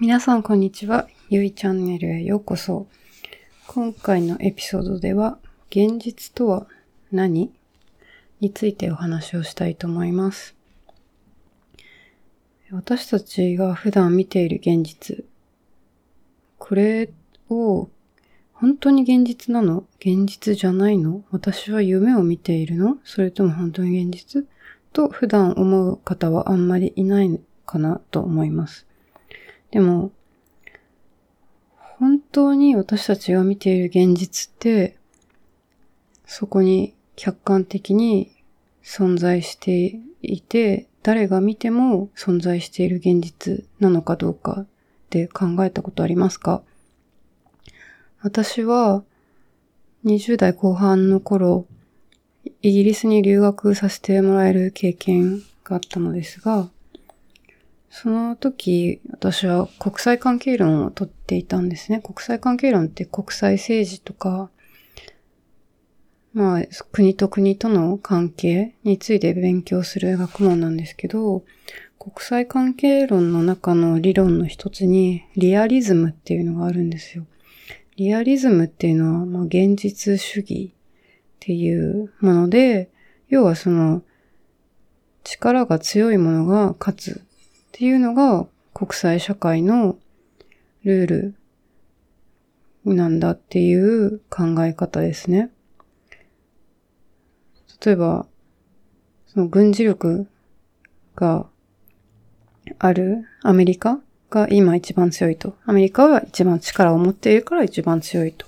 皆さんこんにちは。ゆいチャンネルへようこそ。今回のエピソードでは、現実とは何？についてお話をしたいと思います。私たちが普段見ている現実。これを本当に現実なの？現実じゃないの？私は夢を見ているの？それとも本当に現実？と普段思う方はあんまりいないかなと思います。でも、本当に私たちが見ている現実って、そこに客観的に存在していて、誰が見ても存在している現実なのかどうかって考えたことありますか？私は20代後半の頃、イギリスに留学させてもらえる経験があったのですが、その時、私は国際関係論をとっていたんですね。国際関係論って国際政治とか、まあ、国と国との関係について勉強する学問なんですけど、国際関係論の中の理論の一つに、リアリズムっていうのがあるんですよ。リアリズムっていうのは、まあ、現実主義っていうもので、要はその、力が強いものが勝つっていうのが国際社会のルールなんだっていう考え方ですね。例えば、その軍事力があるアメリカが今一番強いと。アメリカは一番力を持っているから一番強いと。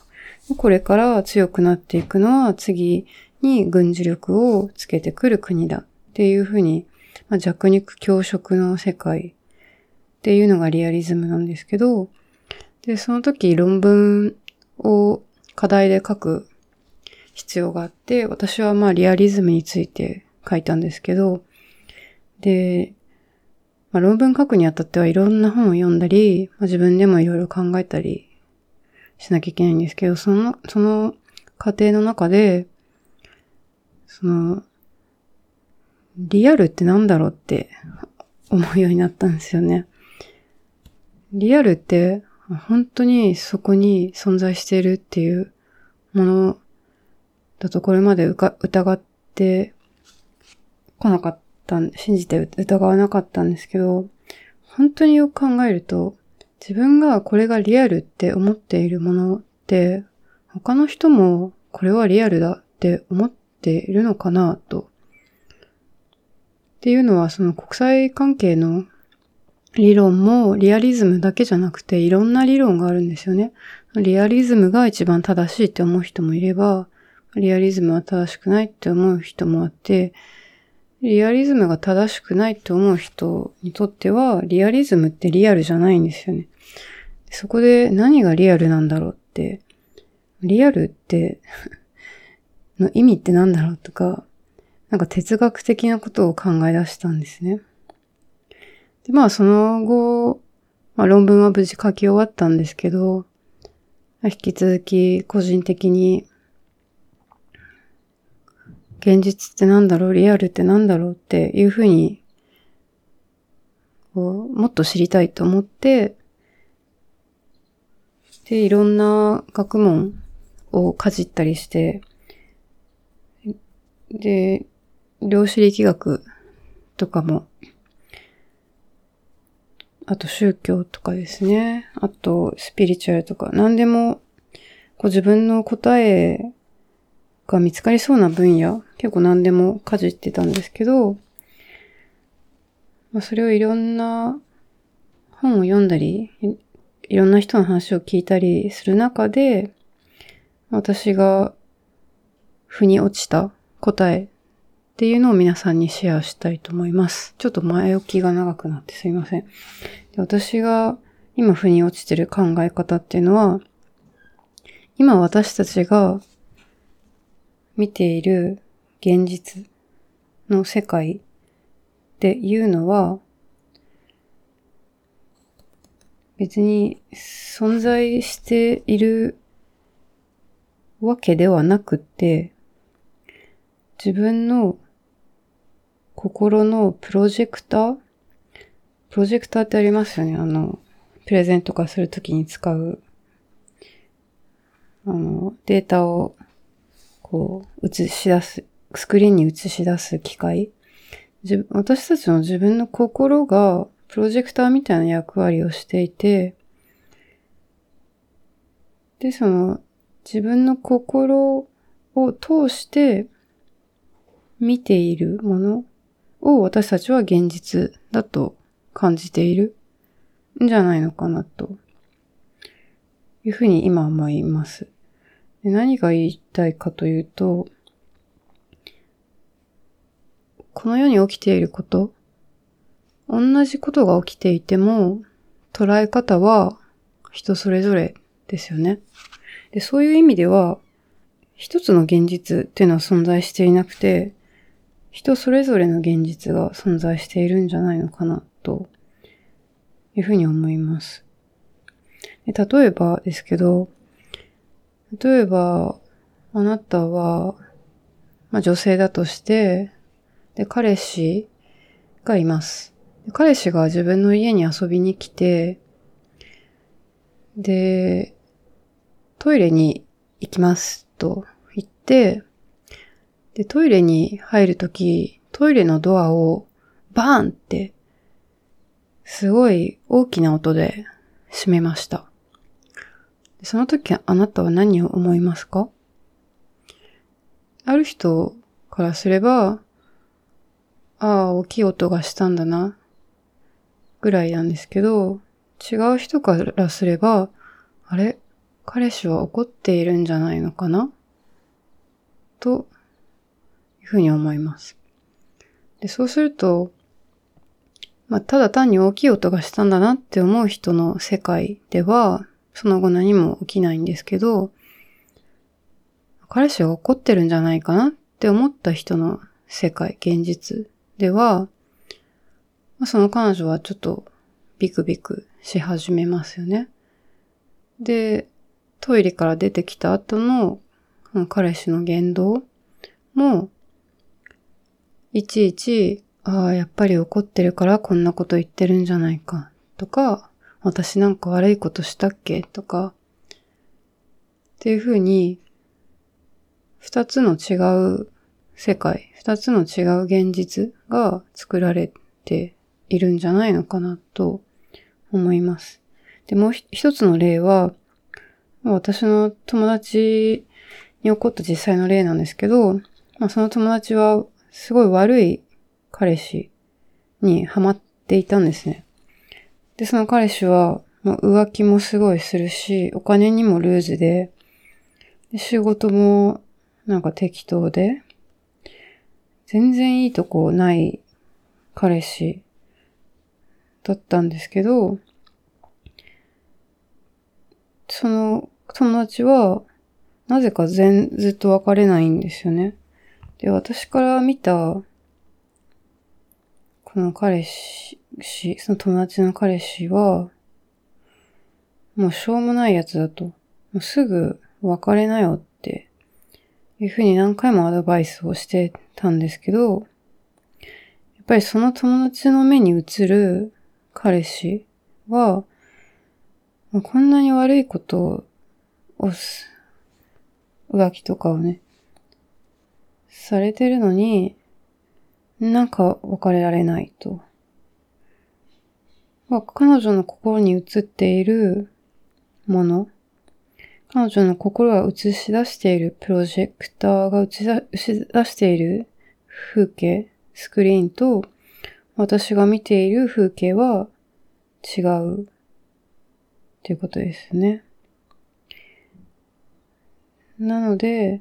これから強くなっていくのは次に軍事力をつけてくる国だっていうふうにまあ、弱肉強食の世界っていうのがリアリズムなんですけど、で、その時論文を課題で書く必要があって、私はまあリアリズムについて書いたんですけど、で、まあ、論文書くにあたってはいろんな本を読んだり、まあ、自分でもいろいろ考えたりしなきゃいけないんですけど、その、その過程の中で、その、リアルってなんだろうって思うようになったんですよね。リアルって本当にそこに存在しているっていうものだとこれまで疑ってこなかった、信じて疑わなかったんですけど、本当によく考えると自分がこれがリアルって思っているものって他の人もこれはリアルだって思っているのかなとっていうのはその国際関係の理論もリアリズムだけじゃなくていろんな理論があるんですよね。リアリズムが一番正しいって思う人もいれば、リアリズムは正しくないって思う人もあって、リアリズムが正しくないって思う人にとっては、リアリズムってリアルじゃないんですよね。そこで何がリアルなんだろうって、リアルって の意味って何だろうとか、なんか哲学的なことを考え出したんですね。で、まあその後、まあ論文は無事書き終わったんですけど、引き続き個人的に、現実ってなんだろう、リアルってなんだろうっていうふうに、こうもっと知りたいと思って、で、いろんな学問をかじったりして、で、量子力学とかも、あと宗教とかですね。あとスピリチュアルとか、何でも、こう自分の答えが見つかりそうな分野、結構何でもかじってたんですけど、まあ、それをいろんな本を読んだり、いろんな人の話を聞いたりする中で、私が腑に落ちた答えっていうのを皆さんにシェアしたいと思います。ちょっと前置きが長くなってすいません。で私が今腑に落ちてる考え方っていうのは、今私たちが見ている現実の世界っていうのは、別に存在しているわけではなくて、自分の心のプロジェクター？プロジェクターってありますよね。あの、プレゼントとかするときに使う、あの、データを、こう、映し出す、スクリーンに映し出す機械。自私たちの自分の心が、プロジェクターみたいな役割をしていて、で、その、自分の心を通して見ているものを私たちは現実だと感じているんじゃないのかなというふうに今思います。で何が言いたいかというと、この世に起きていること、同じことが起きていても、捉え方は人それぞれですよね。で、そういう意味では、一つの現実っていうのは存在していなくて、人それぞれの現実が存在しているんじゃないのかな、というふうに思います。で例えばですけど、例えば、あなたは、まあ、女性だとして、で、彼氏がいます。彼氏が自分の家に遊びに来て、で、トイレに行きますと言って、で、トイレに入るとき、トイレのドアをバーンって、すごい大きな音で閉めました。その時あなたは何を思いますか？ある人からすれば、ああ、大きい音がしたんだな、ぐらいなんですけど、違う人からすれば、あれ？彼氏は怒っているんじゃないのかな？というふうに思います。で、そうすると、まあ、ただ単に大きい音がしたんだなって思う人の世界では、その後何も起きないんですけど、彼氏は怒ってるんじゃないかなって思った人の世界、現実では、まあ、その彼女はちょっとビクビクし始めますよね。で、トイレから出てきた後の彼氏の言動も、いちいち、ああ、やっぱり怒ってるからこんなこと言ってるんじゃないか、とか、私なんか悪いことしたっけ？とか、っていうふうに、二つの違う世界、二つの違う現実が作られているんじゃないのかなと思います。で、もう一つの例は、私の友達に起こった実際の例なんですけど、まあ、その友達はすごい悪い彼氏にハマっていたんですね。で、その彼氏は、まあ、浮気もすごいするし、お金にもルーズで、で仕事もなんか適当で、全然いいとこない彼氏だったんですけど、その友達は、なぜか全、ずっと別れないんですよね。で、私から見た、この彼氏、その友達の彼氏は、もうしょうもないやつだと。もうすぐ別れなよっていうふうに何回もアドバイスをしてたんですけど、やっぱりその友達の目に映る彼氏は、こんなに悪いことを、浮気とかをね、されてるのに、なんか別れられないと。彼女の心に映っているもの、彼女の心が映し出しているプロジェクターが映し出している風景、スクリーンと私が見ている風景は違うっていうことですね。なので、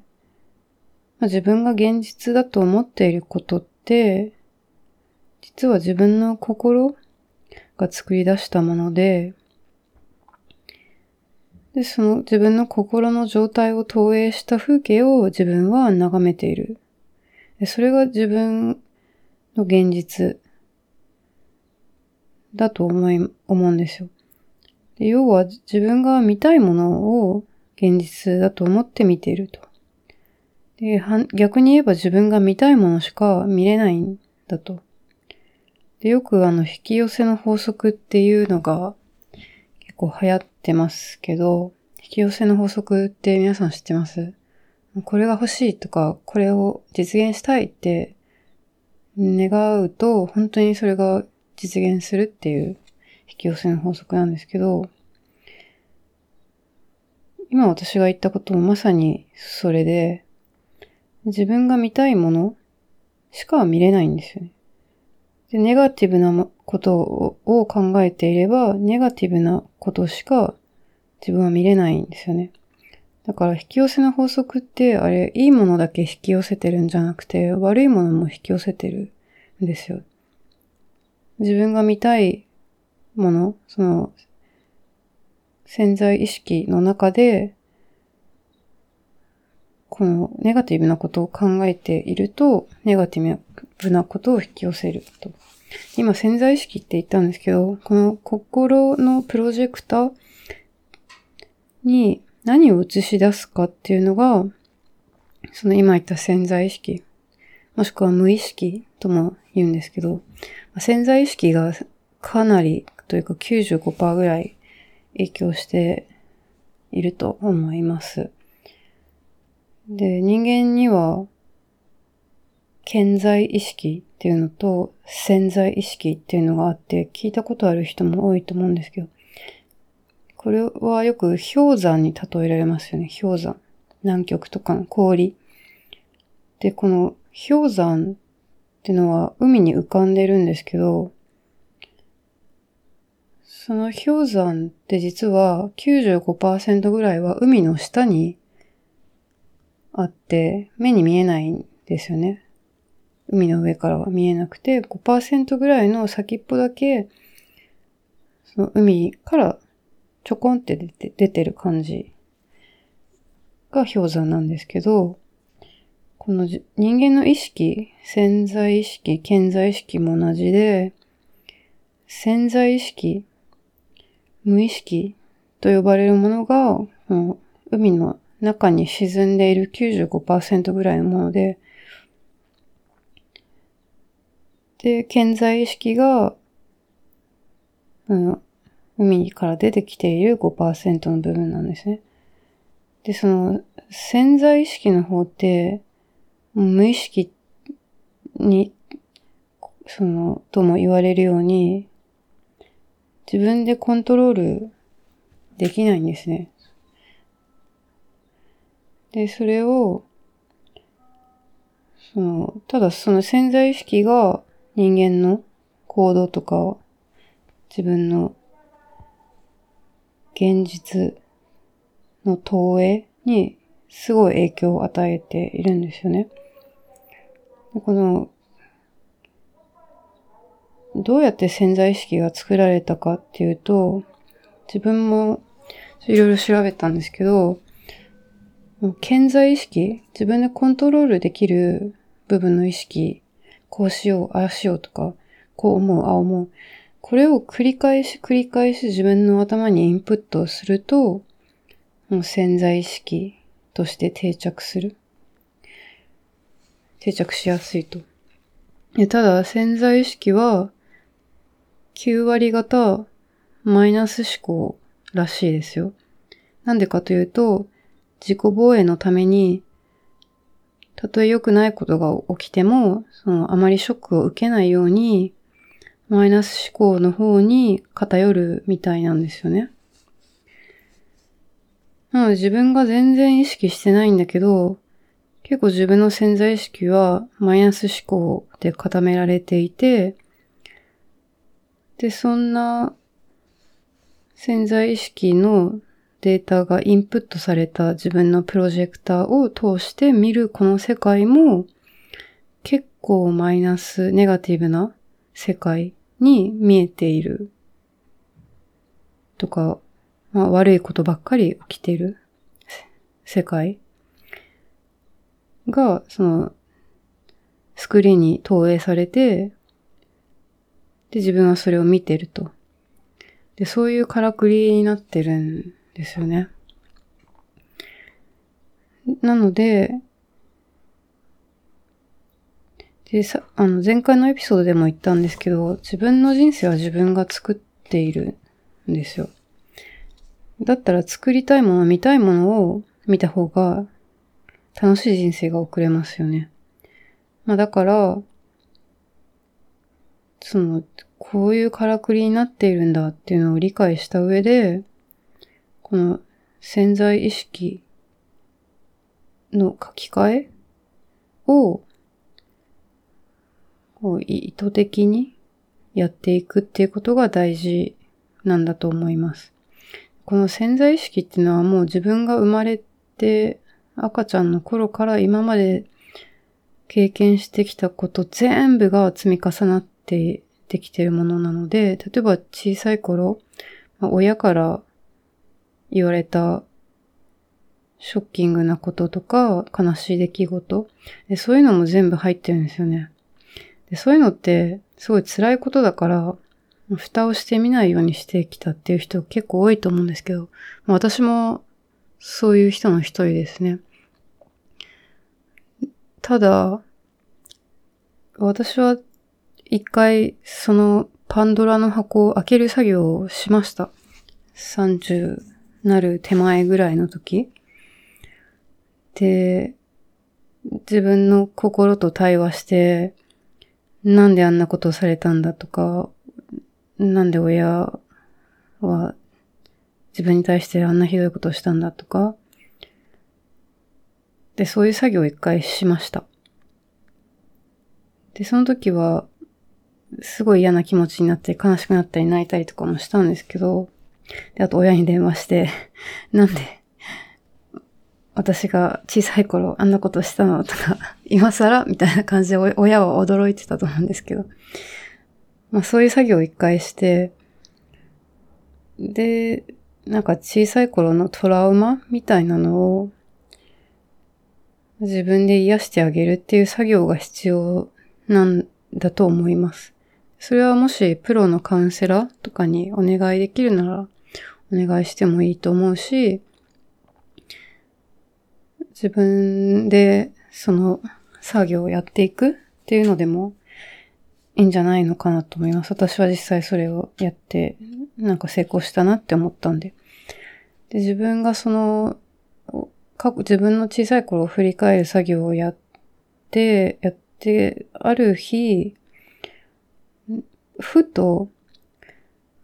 まあ、自分が現実だと思っていることって、実は自分の心が作り出したもので、で、その自分の心の状態を投影した風景を自分は眺めている。でそれが自分の現実だと思い、思うんですよ。で要は自分が見たいものを現実だと思って見ていると。で逆に言えば自分が見たいものしか見れないんだと。でよくあの引き寄せの法則っていうのが結構流行ってますけど、引き寄せの法則って皆さん知ってます？これが欲しいとか、これを実現したいって願うと、本当にそれが実現するっていう引き寄せの法則なんですけど、今私が言ったこともまさにそれで、自分が見たいものしか見れないんですよね。で、ネガティブなことを考えていれば、ネガティブなことしか自分は見れないんですよね。だから引き寄せの法則って、あれ、いいものだけ引き寄せてるんじゃなくて、悪いものも引き寄せてるんですよ。自分が見たいもの、その、潜在意識の中で、このネガティブなことを考えていると、ネガティブなことを引き寄せると。今潜在意識って言ったんですけど、この心のプロジェクターに何を映し出すかっていうのが、その今言った潜在意識、もしくは無意識とも言うんですけど、潜在意識がかなりというか95%ぐらい影響していると思います。で、人間には、潜在意識っていうのと潜在意識っていうのがあって、聞いたことある人も多いと思うんですけど、これはよく氷山に例えられますよね。氷山。南極とかの氷。で、この氷山っていうのは海に浮かんでるんですけど、その氷山って実は95%ぐらいは海の下にあって、目に見えないんですよね。海の上からは見えなくて、5%ぐらいの先っぽだけ、その海からちょこんって出て出てる感じが氷山なんですけど、この人間の意識、潜在意識、潜在意識も同じで、潜在意識、無意識と呼ばれるものが、海の中に沈んでいる95%ぐらいのもので、で、潜在意識が、うん、海から出てきている5%の部分なんですね。で、その潜在意識の方って、無意識に、その、とも言われるように、自分でコントロールできないんですね。で、それを、その、ただその潜在意識が人間の行動とか、自分の現実の投影にすごい影響を与えているんですよね。この、どうやって潜在意識が作られたかっていうと、自分もいろいろ調べたんですけど、潜在意識、自分でコントロールできる部分の意識、こうしよう、ああしようとか、こう思う、ああ思う。これを繰り返し繰り返し自分の頭にインプットをすると、もう潜在意識として定着する。定着しやすいと。ただ潜在意識は9割方マイナス思考らしいですよ。なんでかというと、自己防衛のために、たとえ良くないことが起きても、そのあまりショックを受けないように、マイナス思考の方に偏るみたいなんですよね。なので自分が全然意識してないんだけど、結構自分の潜在意識はマイナス思考で固められていて、で、そんな潜在意識のデータがインプットされた自分のプロジェクターを通して見るこの世界も結構マイナス、ネガティブな世界に見えている。とか、まあ、悪いことばっかり起きている。世界。が、その、スクリーンに投影されて、で、自分はそれを見てると。で、そういうからくりになってるんですよね。なので、で、さ、あの、前回のエピソードでも言ったんですけど、自分の人生は自分が作っているんですよ。だったら作りたいもの、見たいものを見た方が楽しい人生が送れますよね。まあだから、その、こういうからくりになっているんだっていうのを理解した上で、この潜在意識の書き換えを、こう意図的にやっていくっていうことが大事なんだと思います。この潜在意識っていうのはもう自分が生まれて赤ちゃんの頃から今まで経験してきたこと全部が積み重なってできてるものなので、例えば小さい頃、親から言われたショッキングなこととか悲しい出来事で、そういうのも全部入ってるんですよね。でそういうのってすごい辛いことだから、蓋をしてみないようにしてきたっていう人結構多いと思うんですけど、私もそういう人の一人ですね。ただ、私は一回そのパンドラの箱を開ける作業をしました。30なる手前ぐらいの時。で、自分の心と対話して、なんであんなことをされたんだとか、なんで親は自分に対してあんなひどいことをしたんだとか、で、そういう作業を一回しました。で、その時は、すごい嫌な気持ちになって悲しくなったり泣いたりとかもしたんですけど、で、あと親に電話して、なんで、私が小さい頃あんなことしたのとか、今更？みたいな感じで親は驚いてたと思うんですけど、まあそういう作業を一回して、で、なんか小さい頃のトラウマみたいなのを自分で癒してあげるっていう作業が必要なんだと思います。それはもしプロのカウンセラーとかにお願いできるならお願いしてもいいと思うし、自分でその作業をやっていくっていうのでもいいんじゃないのかなと思います。私は実際それをやってなんか成功したなって思ったんで。で自分がその過去自分の小さい頃を振り返る作業をやって、やって、ある日、ふと、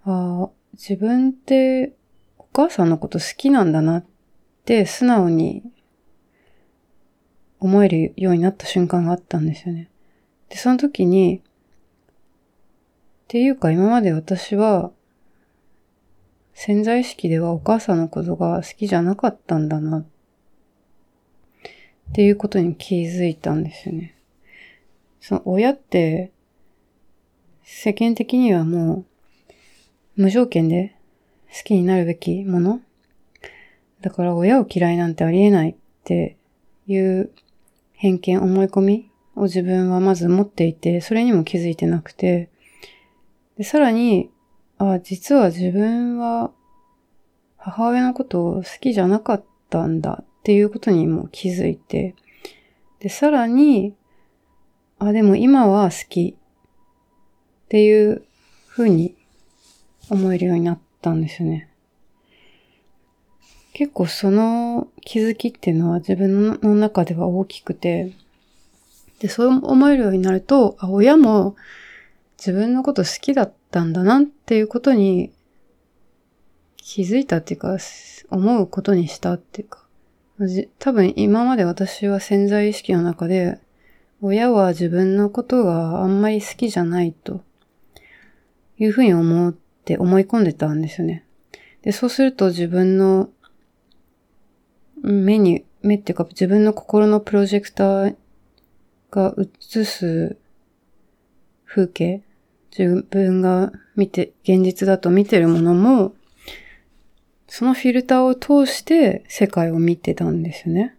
あ自分って母さんのこと好きなんだなって素直に思えるようになった瞬間があったんですよね。で、その時に、っていうか今まで私は潜在意識ではお母さんのことが好きじゃなかったんだなっていうことに気づいたんですよね。その親って世間的にはもう無条件で好きになるべきもの？だから親を嫌いなんてありえないっていう偏見、思い込みを自分はまず持っていて、それにも気づいてなくて、でさらに、あ、実は自分は母親のことを好きじゃなかったんだっていうことにも気づいて、で、さらに、あ、でも今は好きっていう風に思えるようになったんですよね。結構その気づきっていうのは自分の中では大きくて、で、そう思えるようになると、あ、親も自分のこと好きだったんだなっていうことに気づいたっていうか、思うことにしたっていうか、多分今まで私は潜在意識の中で、親は自分のことがあんまり好きじゃないというふうに思っって思い込んでたんですよね。で、そうすると自分の目に、目っていうか自分の心のプロジェクターが映す風景、自分が見て、現実だと見てるものも、そのフィルターを通して世界を見てたんですよね。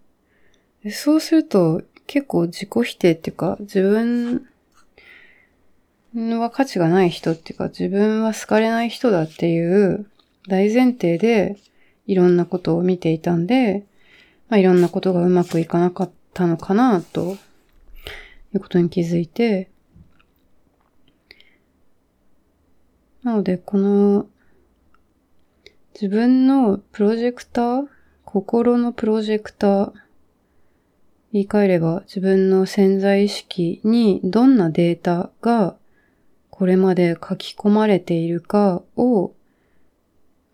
そうすると結構自己否定っていうか自分は価値がない人っていうか自分は好かれない人だっていう大前提でいろんなことを見ていたんで、まあ、いろんなことがうまくいかなかったのかなということに気づいて、なのでこの自分のプロジェクター心のプロジェクター言い換えれば自分の潜在意識にどんなデータがこれまで書き込まれているかを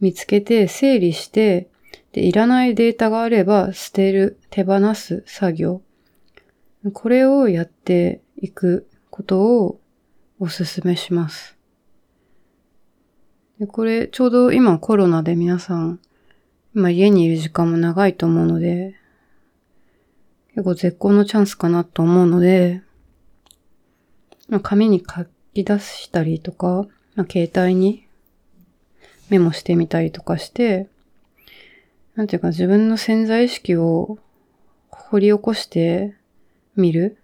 見つけて整理して、で、いらないデータがあれば捨てる、手放す作業。これをやっていくことをお勧めします。で、これちょうど今コロナで皆さん、今家にいる時間も長いと思うので、結構絶好のチャンスかなと思うので、ま、紙に書き出したりとか、まあ、携帯にメモしてみたりとかして、なんていうか自分の潜在意識を掘り起こしてみる。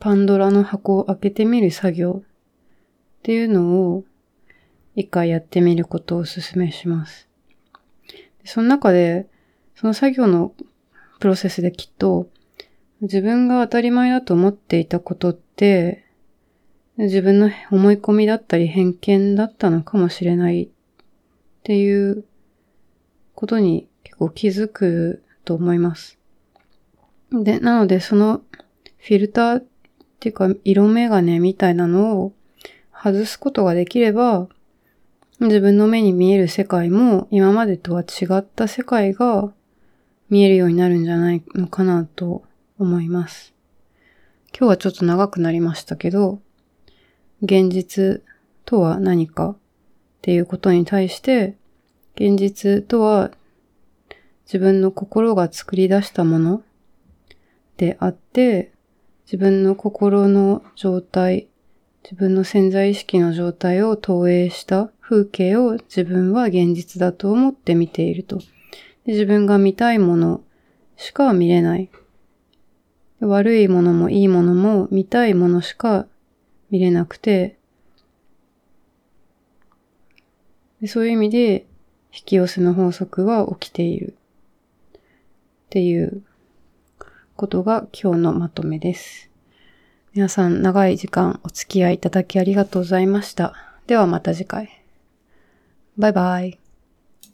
パンドラの箱を開けてみる作業っていうのを一回やってみることをお勧めします。その中で、その作業のプロセスできっと自分が当たり前だと思っていたことって自分の思い込みだったり偏見だったのかもしれないっていうことに結構気づくと思います。で、なのでそのフィルターっていうか色眼鏡みたいなのを外すことができれば自分の目に見える世界も今までとは違った世界が見えるようになるんじゃないのかなと思います。今日はちょっと長くなりましたけど、現実とは何かっていうことに対して、現実とは自分の心が作り出したものであって、自分の心の状態、自分の潜在意識の状態を投影した風景を自分は現実だと思って見ていると。で自分が見たいものしか見れない。悪いものもいいものも見たいものしか見れなくて、でそういう意味で引き寄せの法則は起きているっていうことが今日のまとめです。皆さん長い時間お付き合いいただきありがとうございました。ではまた次回。バイバイ。